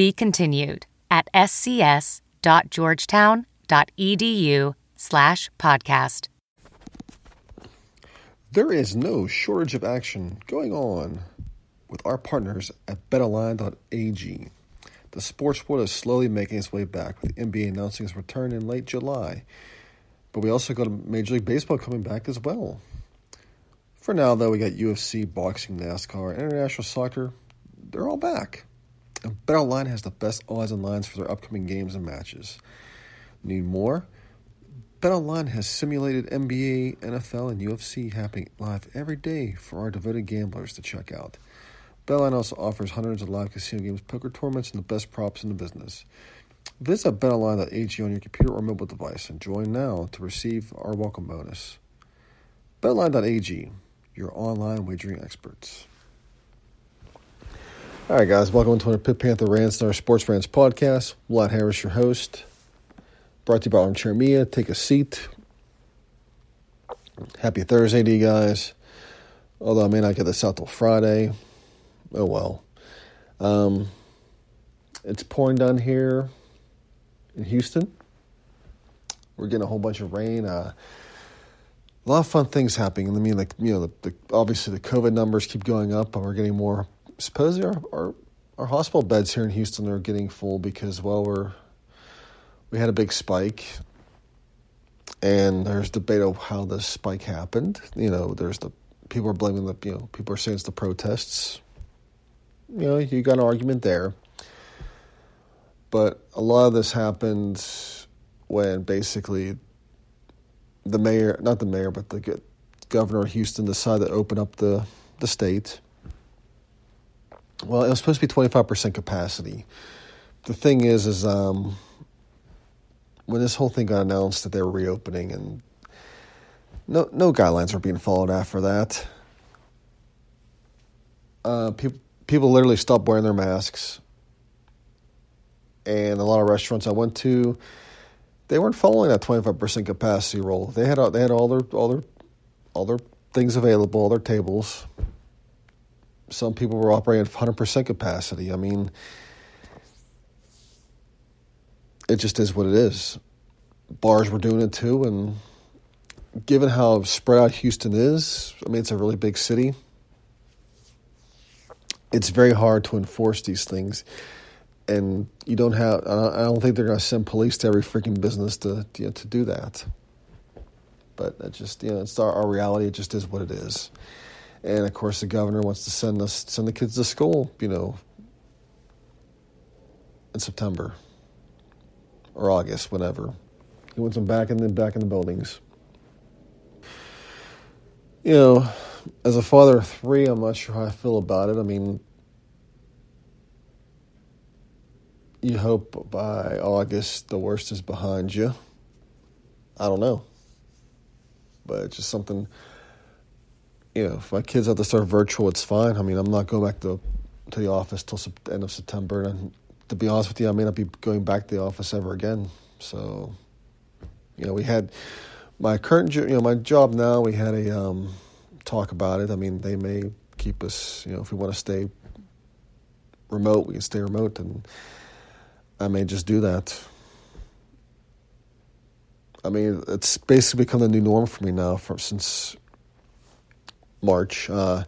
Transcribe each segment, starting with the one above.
Be continued at scs.georgetown.edu slash podcast. There is no shortage of action going on with our partners at betonline.ag. The sports world is slowly making its way back, with the NBA announcing its return in late July. But we also got Major League Baseball coming back as well. For now, though, we got UFC, boxing, NASCAR, international soccer. They're all back. And BetOnline has the best odds and lines for their upcoming games and matches. Need more? BetOnline has simulated NBA, NFL, and UFC happening live every day for our devoted gamblers to check out. BetOnline also offers hundreds of live casino games, poker tournaments, and the best props in the business. Visit betonline.ag on your computer or mobile device and join now to receive our welcome bonus. BetOnline.ag, your online wagering experts. All right, guys, welcome to the Pitt Panther Rants and our Sports Rants podcast. Vlad Harris, your host. Brought to you by Armchair Mia. Take a seat. Happy Thursday to you guys. Although I may not get this out till Friday. Oh well. Um, it's pouring down here in Houston. We're getting a whole bunch of rain. Uh, a lot of fun things happening. I mean, like you know, the, the, obviously the COVID numbers keep going up, but we're getting more. Supposedly, our, our our hospital beds here in Houston are getting full because well, we're we had a big spike, and there's debate of how this spike happened. You know, there's the people are blaming the you know people are saying it's the protests. You know, you got an argument there, but a lot of this happened when basically the mayor, not the mayor, but the governor of Houston decided to open up the the state. Well, it was supposed to be twenty five percent capacity. The thing is, is um, when this whole thing got announced that they were reopening, and no no guidelines were being followed after that. Uh, people people literally stopped wearing their masks, and a lot of restaurants I went to they weren't following that 25% capacity rule. They had they had all their all their all their things available, all their tables. Some people were operating at 100% capacity. I mean, it just is what it is. Bars were doing it too, and given how spread out Houston is, I mean, it's a really big city. It's very hard to enforce these things and you don't have. I don't think they're going to send police to every freaking business to you know, to do that. But it just you know, it's our, our reality. It just is what it is. And of course, the governor wants to send us send the kids to school. You know, in September or August, whenever. He wants them back in the back in the buildings. You know, as a father of three, I'm not sure how I feel about it. I mean, you hope by August the worst is behind you. I don't know. But it's just something, you know, if my kids have to start virtual, it's fine. I mean, I'm not going back to, to the office till end of September. And to be honest with you, I may not be going back to the office ever again. So, you know, we had my current, you know, my job now, we had a um, talk about it. I mean, they may keep us, you know, if we want to stay remote, we can stay remote. And, I may just do that. I mean, it's basically become the new norm for me now for since March. Uh,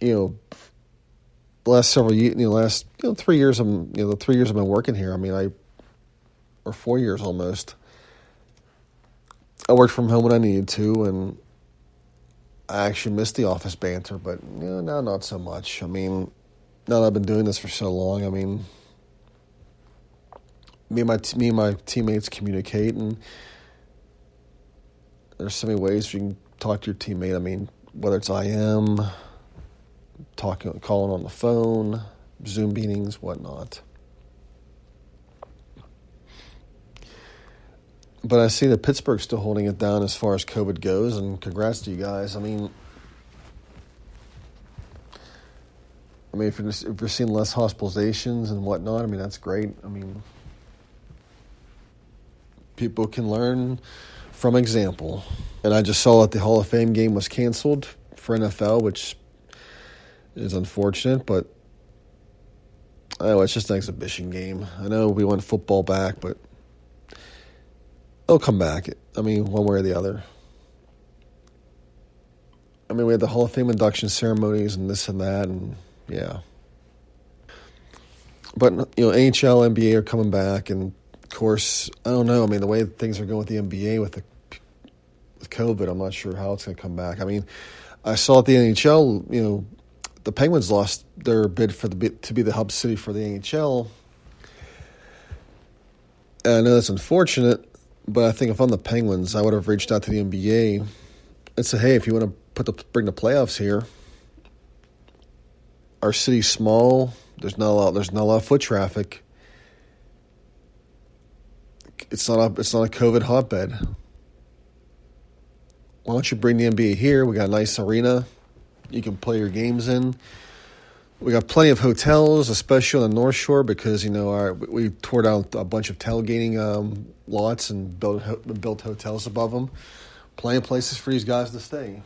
you know, the last several years, you know, last you know three years, I'm you know the three years I've been working here. I mean, I or four years almost. I worked from home when I needed to, and I actually missed the office banter, but you know, now not so much. I mean, now that I've been doing this for so long, I mean, me and my me and my teammates communicate, and there's so many ways you can talk to your teammate. I mean, whether it's IM, talking, calling on the phone, Zoom meetings, whatnot. But I see that Pittsburgh's still holding it down as far as COVID goes, and congrats to you guys. I mean, I mean, if you're, if you're seeing less hospitalizations and whatnot, I mean, that's great. I mean, people can learn from example. And I just saw that the Hall of Fame game was canceled for NFL, which is unfortunate, but oh, it's just an exhibition game. I know we want football back, but it'll come back. I mean, one way or the other. I mean, we had the Hall of Fame induction ceremonies and this and that, and yeah. But you know, NHL, NBA are coming back, and of course, I don't know. I mean, the way things are going with the NBA with the with COVID, I'm not sure how it's going to come back. I mean, I saw at the NHL, you know, the Penguins lost their bid for the to be the hub city for the NHL. And I know that's unfortunate, but I think if I'm the Penguins, I would have reached out to the NBA and said, "Hey, if you want to put the bring the playoffs here, our city's small. There's not a lot. There's not a lot of foot traffic. It's not a. It's not a COVID hotbed. Why don't you bring the NBA here? We got a nice arena. You can play your games in. We got plenty of hotels, especially on the North Shore, because you know our we tore down a bunch of tailgating um, lots and built built hotels above them. Plenty of places for these guys to stay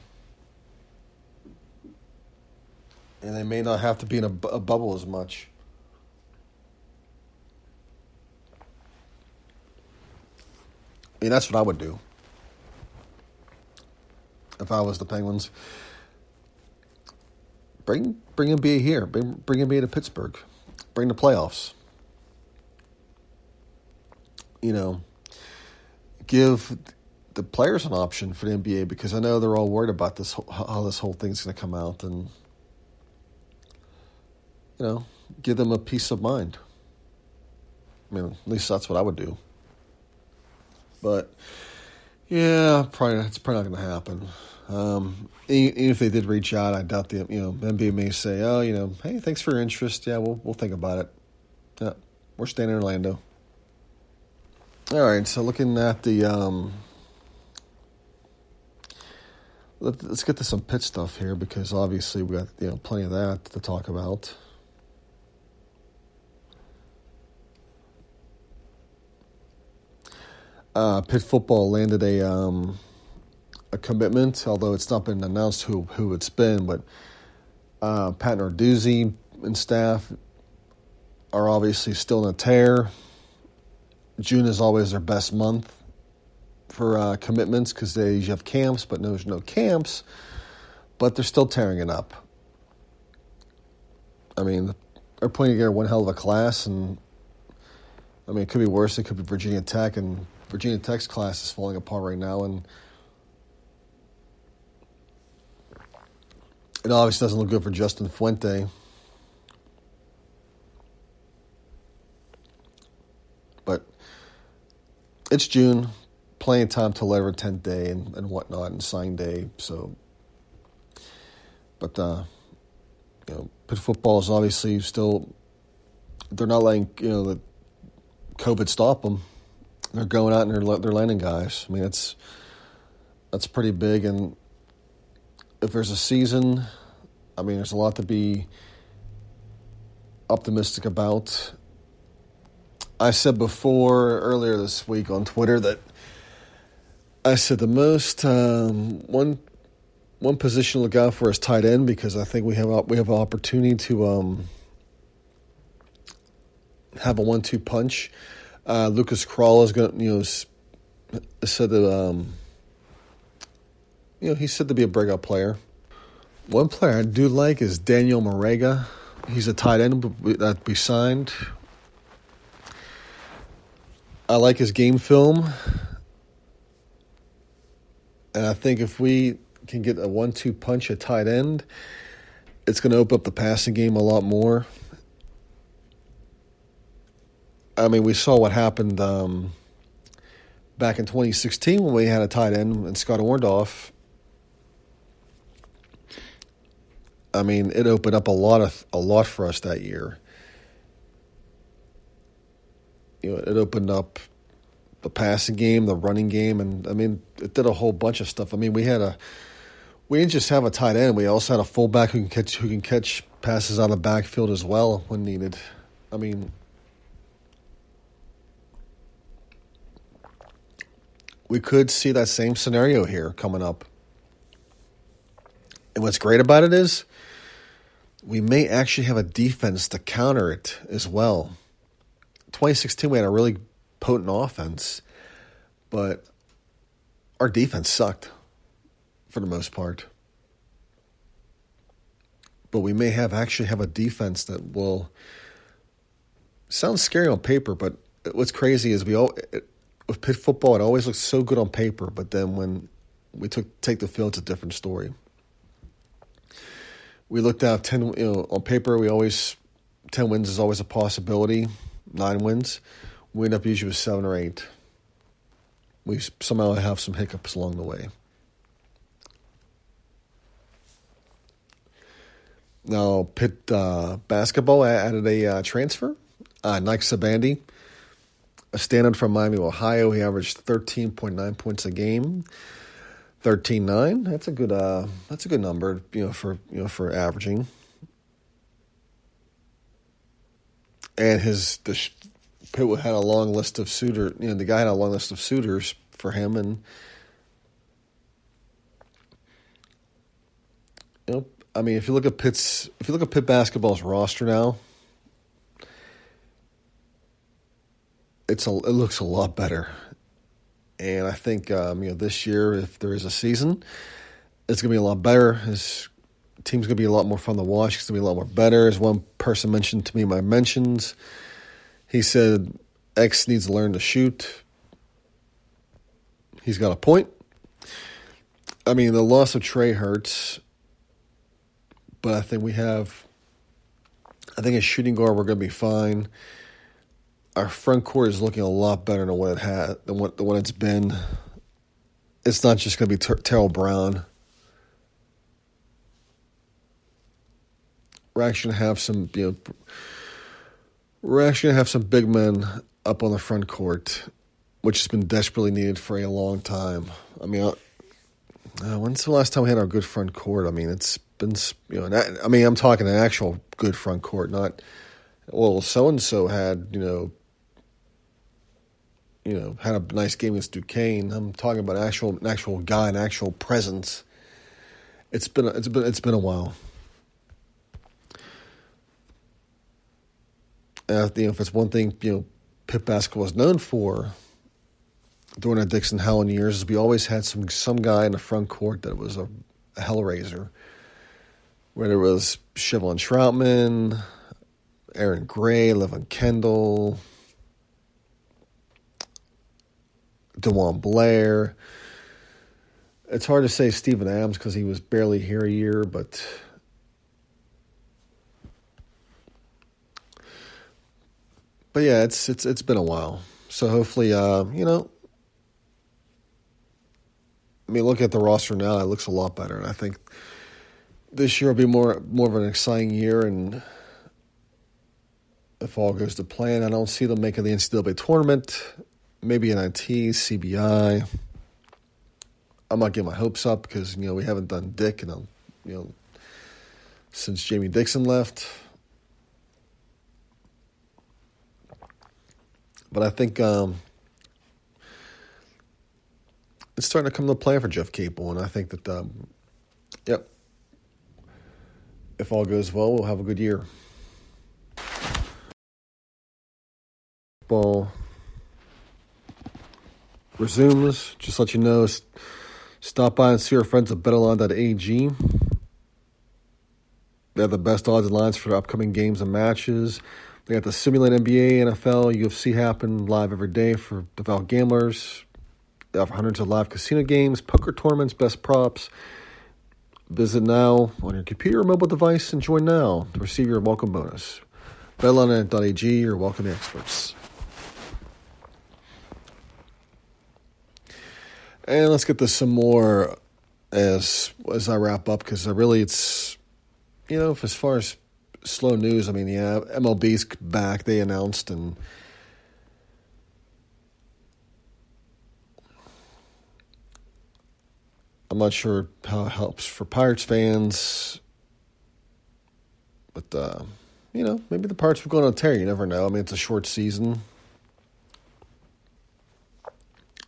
and they may not have to be in a, a bubble as much. I mean, that's what I would do if I was the Penguins. Bring bring NBA here. Bring bring NBA to Pittsburgh. Bring the playoffs. You know, give the players an option for the NBA because I know they're all worried about this how this whole thing's going to come out and you know, give them a peace of mind. I mean, at least that's what I would do. But yeah, probably it's probably not going to happen. Um, even if they did reach out, I doubt the you know NBA may say, "Oh, you know, hey, thanks for your interest. Yeah, we'll we'll think about it." Yeah, we're staying in Orlando. All right, so looking at the um, let, us get to some Pitt stuff here because obviously we got you know plenty of that to talk about. Uh, Pitt football landed a um, a commitment, although it's not been announced who who it's been. But uh, Pat Narduzzi and staff are obviously still in a tear. June is always their best month for uh, commitments because they usually have camps, but there's no camps. But they're still tearing it up. I mean, they're putting together one hell of a class, and I mean, it could be worse. It could be Virginia Tech, and Virginia Tech's class is falling apart right now, and it obviously doesn't look good for Justin Fuente. But it's June, plenty of time till letter of intent day and, and whatnot, and sign day. So, but uh, you know, Pitt football is obviously still. They're not letting you know the COVID stop them they're going out and they're they're landing guys. I mean, that's that's pretty big. And if there's a season, I mean, there's a lot to be optimistic about. I said before earlier this week on Twitter that I said the most um, one one position to look out for is tight end because I think we have we have an opportunity to um, have a one two punch uh, Lucas Krull is going, you know, said that, um, you know, he's said to be a breakout player. One player I do like is Daniel Marega. He's a tight end that we signed. I like his game film. And I think if we can get a one two punch at tight end, it's going to open up the passing game a lot more. I mean, we saw what happened um, back in 2016 when we had a tight end and Scott Orndoff. I mean, it opened up a lot of a lot for us that year. You know, it opened up the passing game, the running game, and I mean, it did a whole bunch of stuff. I mean, we had a we didn't just have a tight end; we also had a fullback who can catch who can catch passes on the backfield as well when needed. I mean, we could see that same scenario here coming up. And what's great about it is we may actually have a defense to counter it as well. 2016, we had a really potent offense, but our defense sucked for the most part. But we may have actually have a defense that will sounds scary on paper, but what's crazy is we all it, with Pitt football, it always looks so good on paper, but then when we took take the field, it's a different story. We looked at ten, you know, on paper. We always ten wins is always a possibility. Nine wins, we end up usually with seven or eight. We somehow have some hiccups along the way. Now, Pitt uh, basketball added a uh, transfer, uh, Nike Sibande a standard from Miami, Ohio. He averaged 13.9 points a game. 13.9. That's a good uh that's a good number, you know, for you know, for averaging. And his the had a long list of suitor, you know, the guy had a long list of suitors for him and you know, I mean, if you look at Pitt's if you look at Pitt basketball's roster now, it's a, it looks a lot better. And I think um, you know this year, if there is a season, it's gonna be a lot better. His team's gonna be a lot more fun to watch. It's gonna be a lot more better. As one person mentioned to me, my mentions, he said X needs to learn to shoot. He's got a point. I mean, the loss of Trey hurts, but I think we have. I think as shooting guard, we're gonna be fine our front court is looking a lot better than what it had than what the what it's been. It's not just going to be Ter- Terrell Brown. We're actually going to have some you know. We're actually going to have some big men up on the front court, which has been desperately needed for a long time. I mean, uh, uh when's the last time we had our good front court? I mean, it's been you know. I mean, I'm talking an actual good front court, not well. So and so had you know you know, had a nice game against Duquesne. I'm talking about actual, an actual guy, an actual presence. It's been, it's been, it's been a while. You know, if it's one thing, you know, Pitt basketball was known for during our Dixon Howland years, is we always had some some guy in the front court that was a, a hellraiser. Whether it was Chevon Troutman, Aaron Gray, Levon Kendall, DeJuan Blair. It's hard to say Steven Adams because he was barely here a year, but but yeah, it's it's it's been a while. So hopefully, uh, you know, I mean, look at the roster now; it looks a lot better, and I think this year will be more more of an exciting year. And if all goes to plan, I don't see them making the NCAA tournament maybe NIT, CBI. I'm not getting my hopes up because you know we haven't done Dick, and you know since Jamie Dixon left. But I think um, it's starting to come to play for Jeff Capel, and I think that, um, yep, if all goes well, we'll have a good year. Ball resumes. Just let you know, stop by and see our friends at BetOnline.ag. They have the best odds and lines for upcoming games and matches. They got the Simulate NBA, NFL, UFC happen live every day for devout gamblers. They offer hundreds of live casino games, poker tournaments, best props. Visit now on your computer or mobile device and join now to receive your welcome bonus. BetOnline.ag, your welcome experts. And let's get this some more as as I wrap up because really it's you know, as far as slow news, I mean, yeah, MLB's back. They announced and. I'm not sure how it helps for Pirates fans, but uh, you know, maybe the Pirates will go on a tear. You never know. I mean, it's a short season.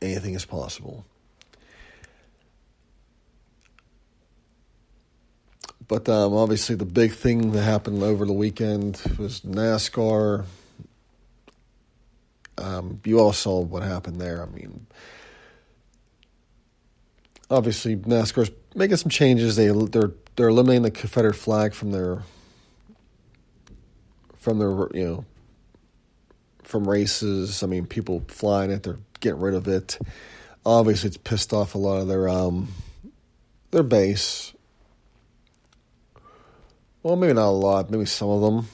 Anything is possible. But um, obviously, the big thing that happened over the weekend was NASCAR. Um, you all saw what happened there. I mean, obviously, NASCAR's making some changes. They they're they're eliminating the Confederate flag from their from their you know from races. I mean, people flying it. They're getting rid of it. Obviously, it's pissed off a lot of their um their base well, maybe not a lot, maybe some of them.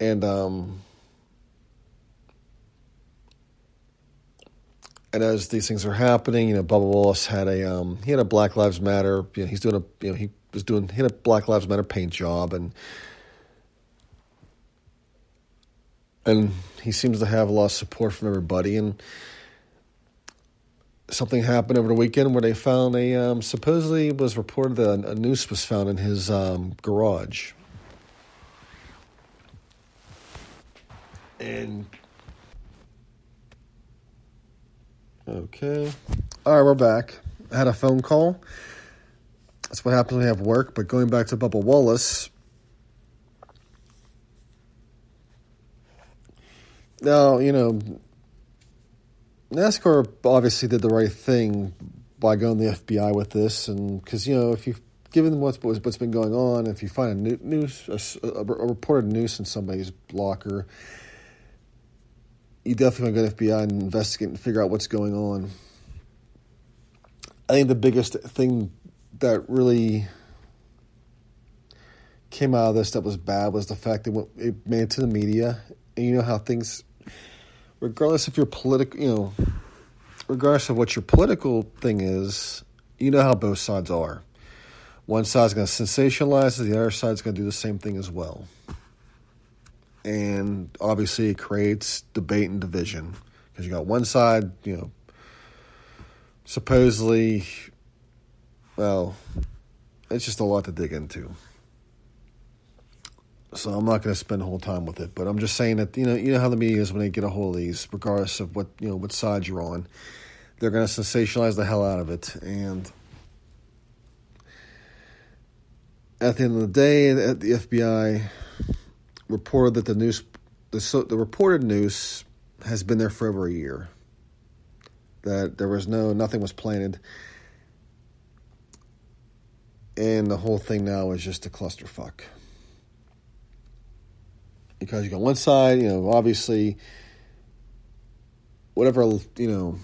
And um and as these things are happening, you know, Bubba Wallace had a um he had a Black Lives Matter, you know, he's doing a you know, he was doing he had a Black Lives Matter paint job and and he seems to have a lot of support from everybody and something happened over the weekend where they found a um, supposedly was reported that a, noose was found in his um, garage, and okay, all right, we're back. I had a phone call. That's what happens when you have work. But going back to Bubba Wallace. Now, you know, NASCAR obviously did the right thing by going to the FBI with this, and because you know if you given what's what's been going on, if you find a new news a, a, reported noose in somebody's locker, you definitely want to go to the FBI and investigate and figure out what's going on. I think the biggest thing that really came out of this that was bad was the fact that it made it to the media, and you know how things regardless of your political, you know, regardless of what your political thing is, you know how both sides are. One side's going to sensationalize the other side's going to do the same thing as well. And obviously, it creates debate and division because you got one side, you know, supposedly, well, it's just a lot to dig into so I'm not going to spend the whole time with it. But I'm just saying that you know you know how the media is when they get a hold of these, regardless of what you know what side you're on, they're going to sensationalize the hell out of it. And at the end of the day, at the FBI reported that the news, the, the reported news, has been there for over a year. That there was no nothing was planted. And the whole thing now is just a clusterfuck because you got one side, you know, obviously, whatever, you know,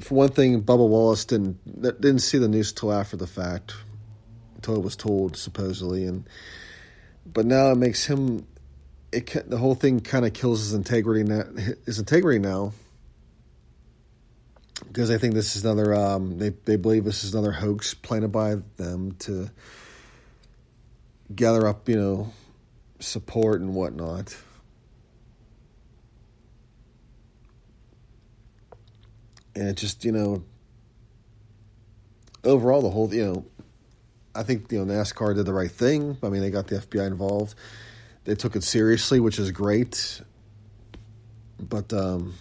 for one thing, Bubba Wallace didn't didn't see the news till after the fact, until it was told supposedly, and but now it makes him, it the whole thing kind of kills his integrity now, his integrity now, because I think this is another um, they they believe this is another hoax planted by them to gather up, you know, support and whatnot. And it just, you know, overall, the whole, you know, I think, you know, NASCAR did the right thing. I mean, they got the FBI involved. They took it seriously, which is great. But, um,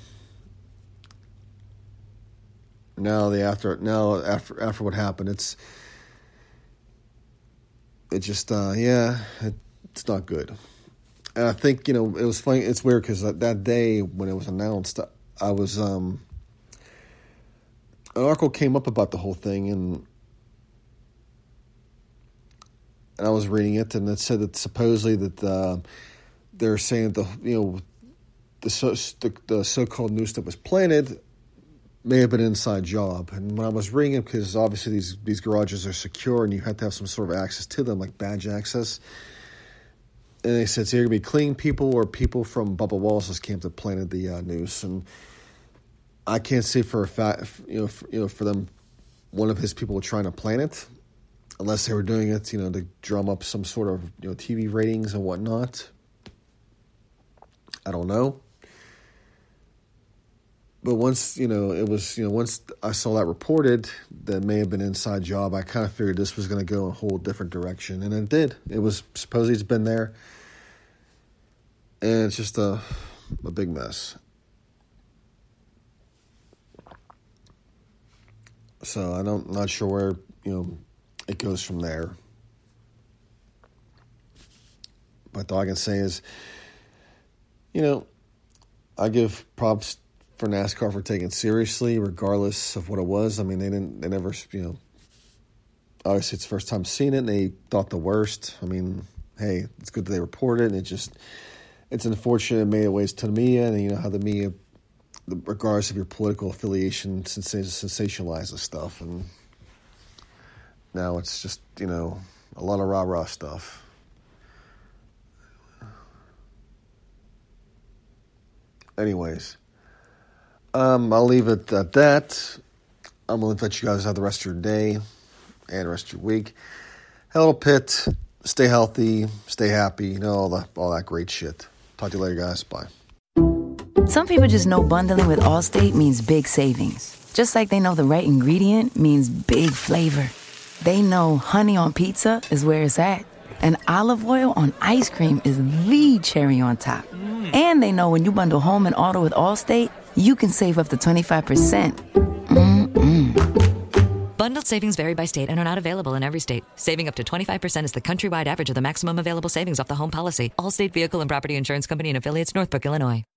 now the after now after after what happened, it's it just uh, yeah, it, it's not good. And I think you know it was funny. It's weird because that, that day when it was announced, I was um, an article came up about the whole thing and. And I was reading it, and it said that supposedly that uh, they're saying the you know the so the, the so called noose that was planted may have been an inside job. And when I was ringing, because obviously these these garages are secure and you have to have some sort of access to them, like badge access. And they said it's either going to be clean people or people from Bubba Wallace's camp that planted the uh, noose. And I can't say for a fact, you know, for, you know, for them, one of his people were trying to plant it, unless they were doing it, you know, to drum up some sort of you know TV ratings and whatnot. I don't know. But once you know it was, you know, once I saw that reported, that may have been inside job. I kind of figured this was going to go a whole different direction, and it did. It was supposedly it's been there, and it's just a a big mess. So I don't, I'm not sure where you know it goes from there. But all I can say is, you know, I give props for NASCAR for taking seriously, regardless of what it was. I mean, they didn't, they never, you know, obviously it's the first time seeing it, and they thought the worst. I mean, hey, it's good that they reported it, and it just, it's unfortunate made it ways to the media, and you know how the media regardless of your political affiliation, sensationalizes stuff, and now it's just you know a lot of rah rah stuff. Anyways, um, I'll leave it at that. I'm going to let you guys have the rest of your day and the rest of your week. Hail to Pitt. Stay healthy, stay happy, you know all the all that great shit. Talk to you later, guys. Bye. Some people just know bundling with Allstate means big savings. Just like they know the right ingredient means big flavor. They know honey on pizza is where it's at, and olive oil on ice cream is the cherry on top. Mm. And they know when you bundle home and auto with Allstate, you can save up to 25%. Mm-mm. Bundled savings vary by state and are not available in every state. Saving up to 25% is the countrywide average of the maximum available savings off the home policy. Allstate Vehicle and Property Insurance Company and affiliates, Northbrook, Illinois.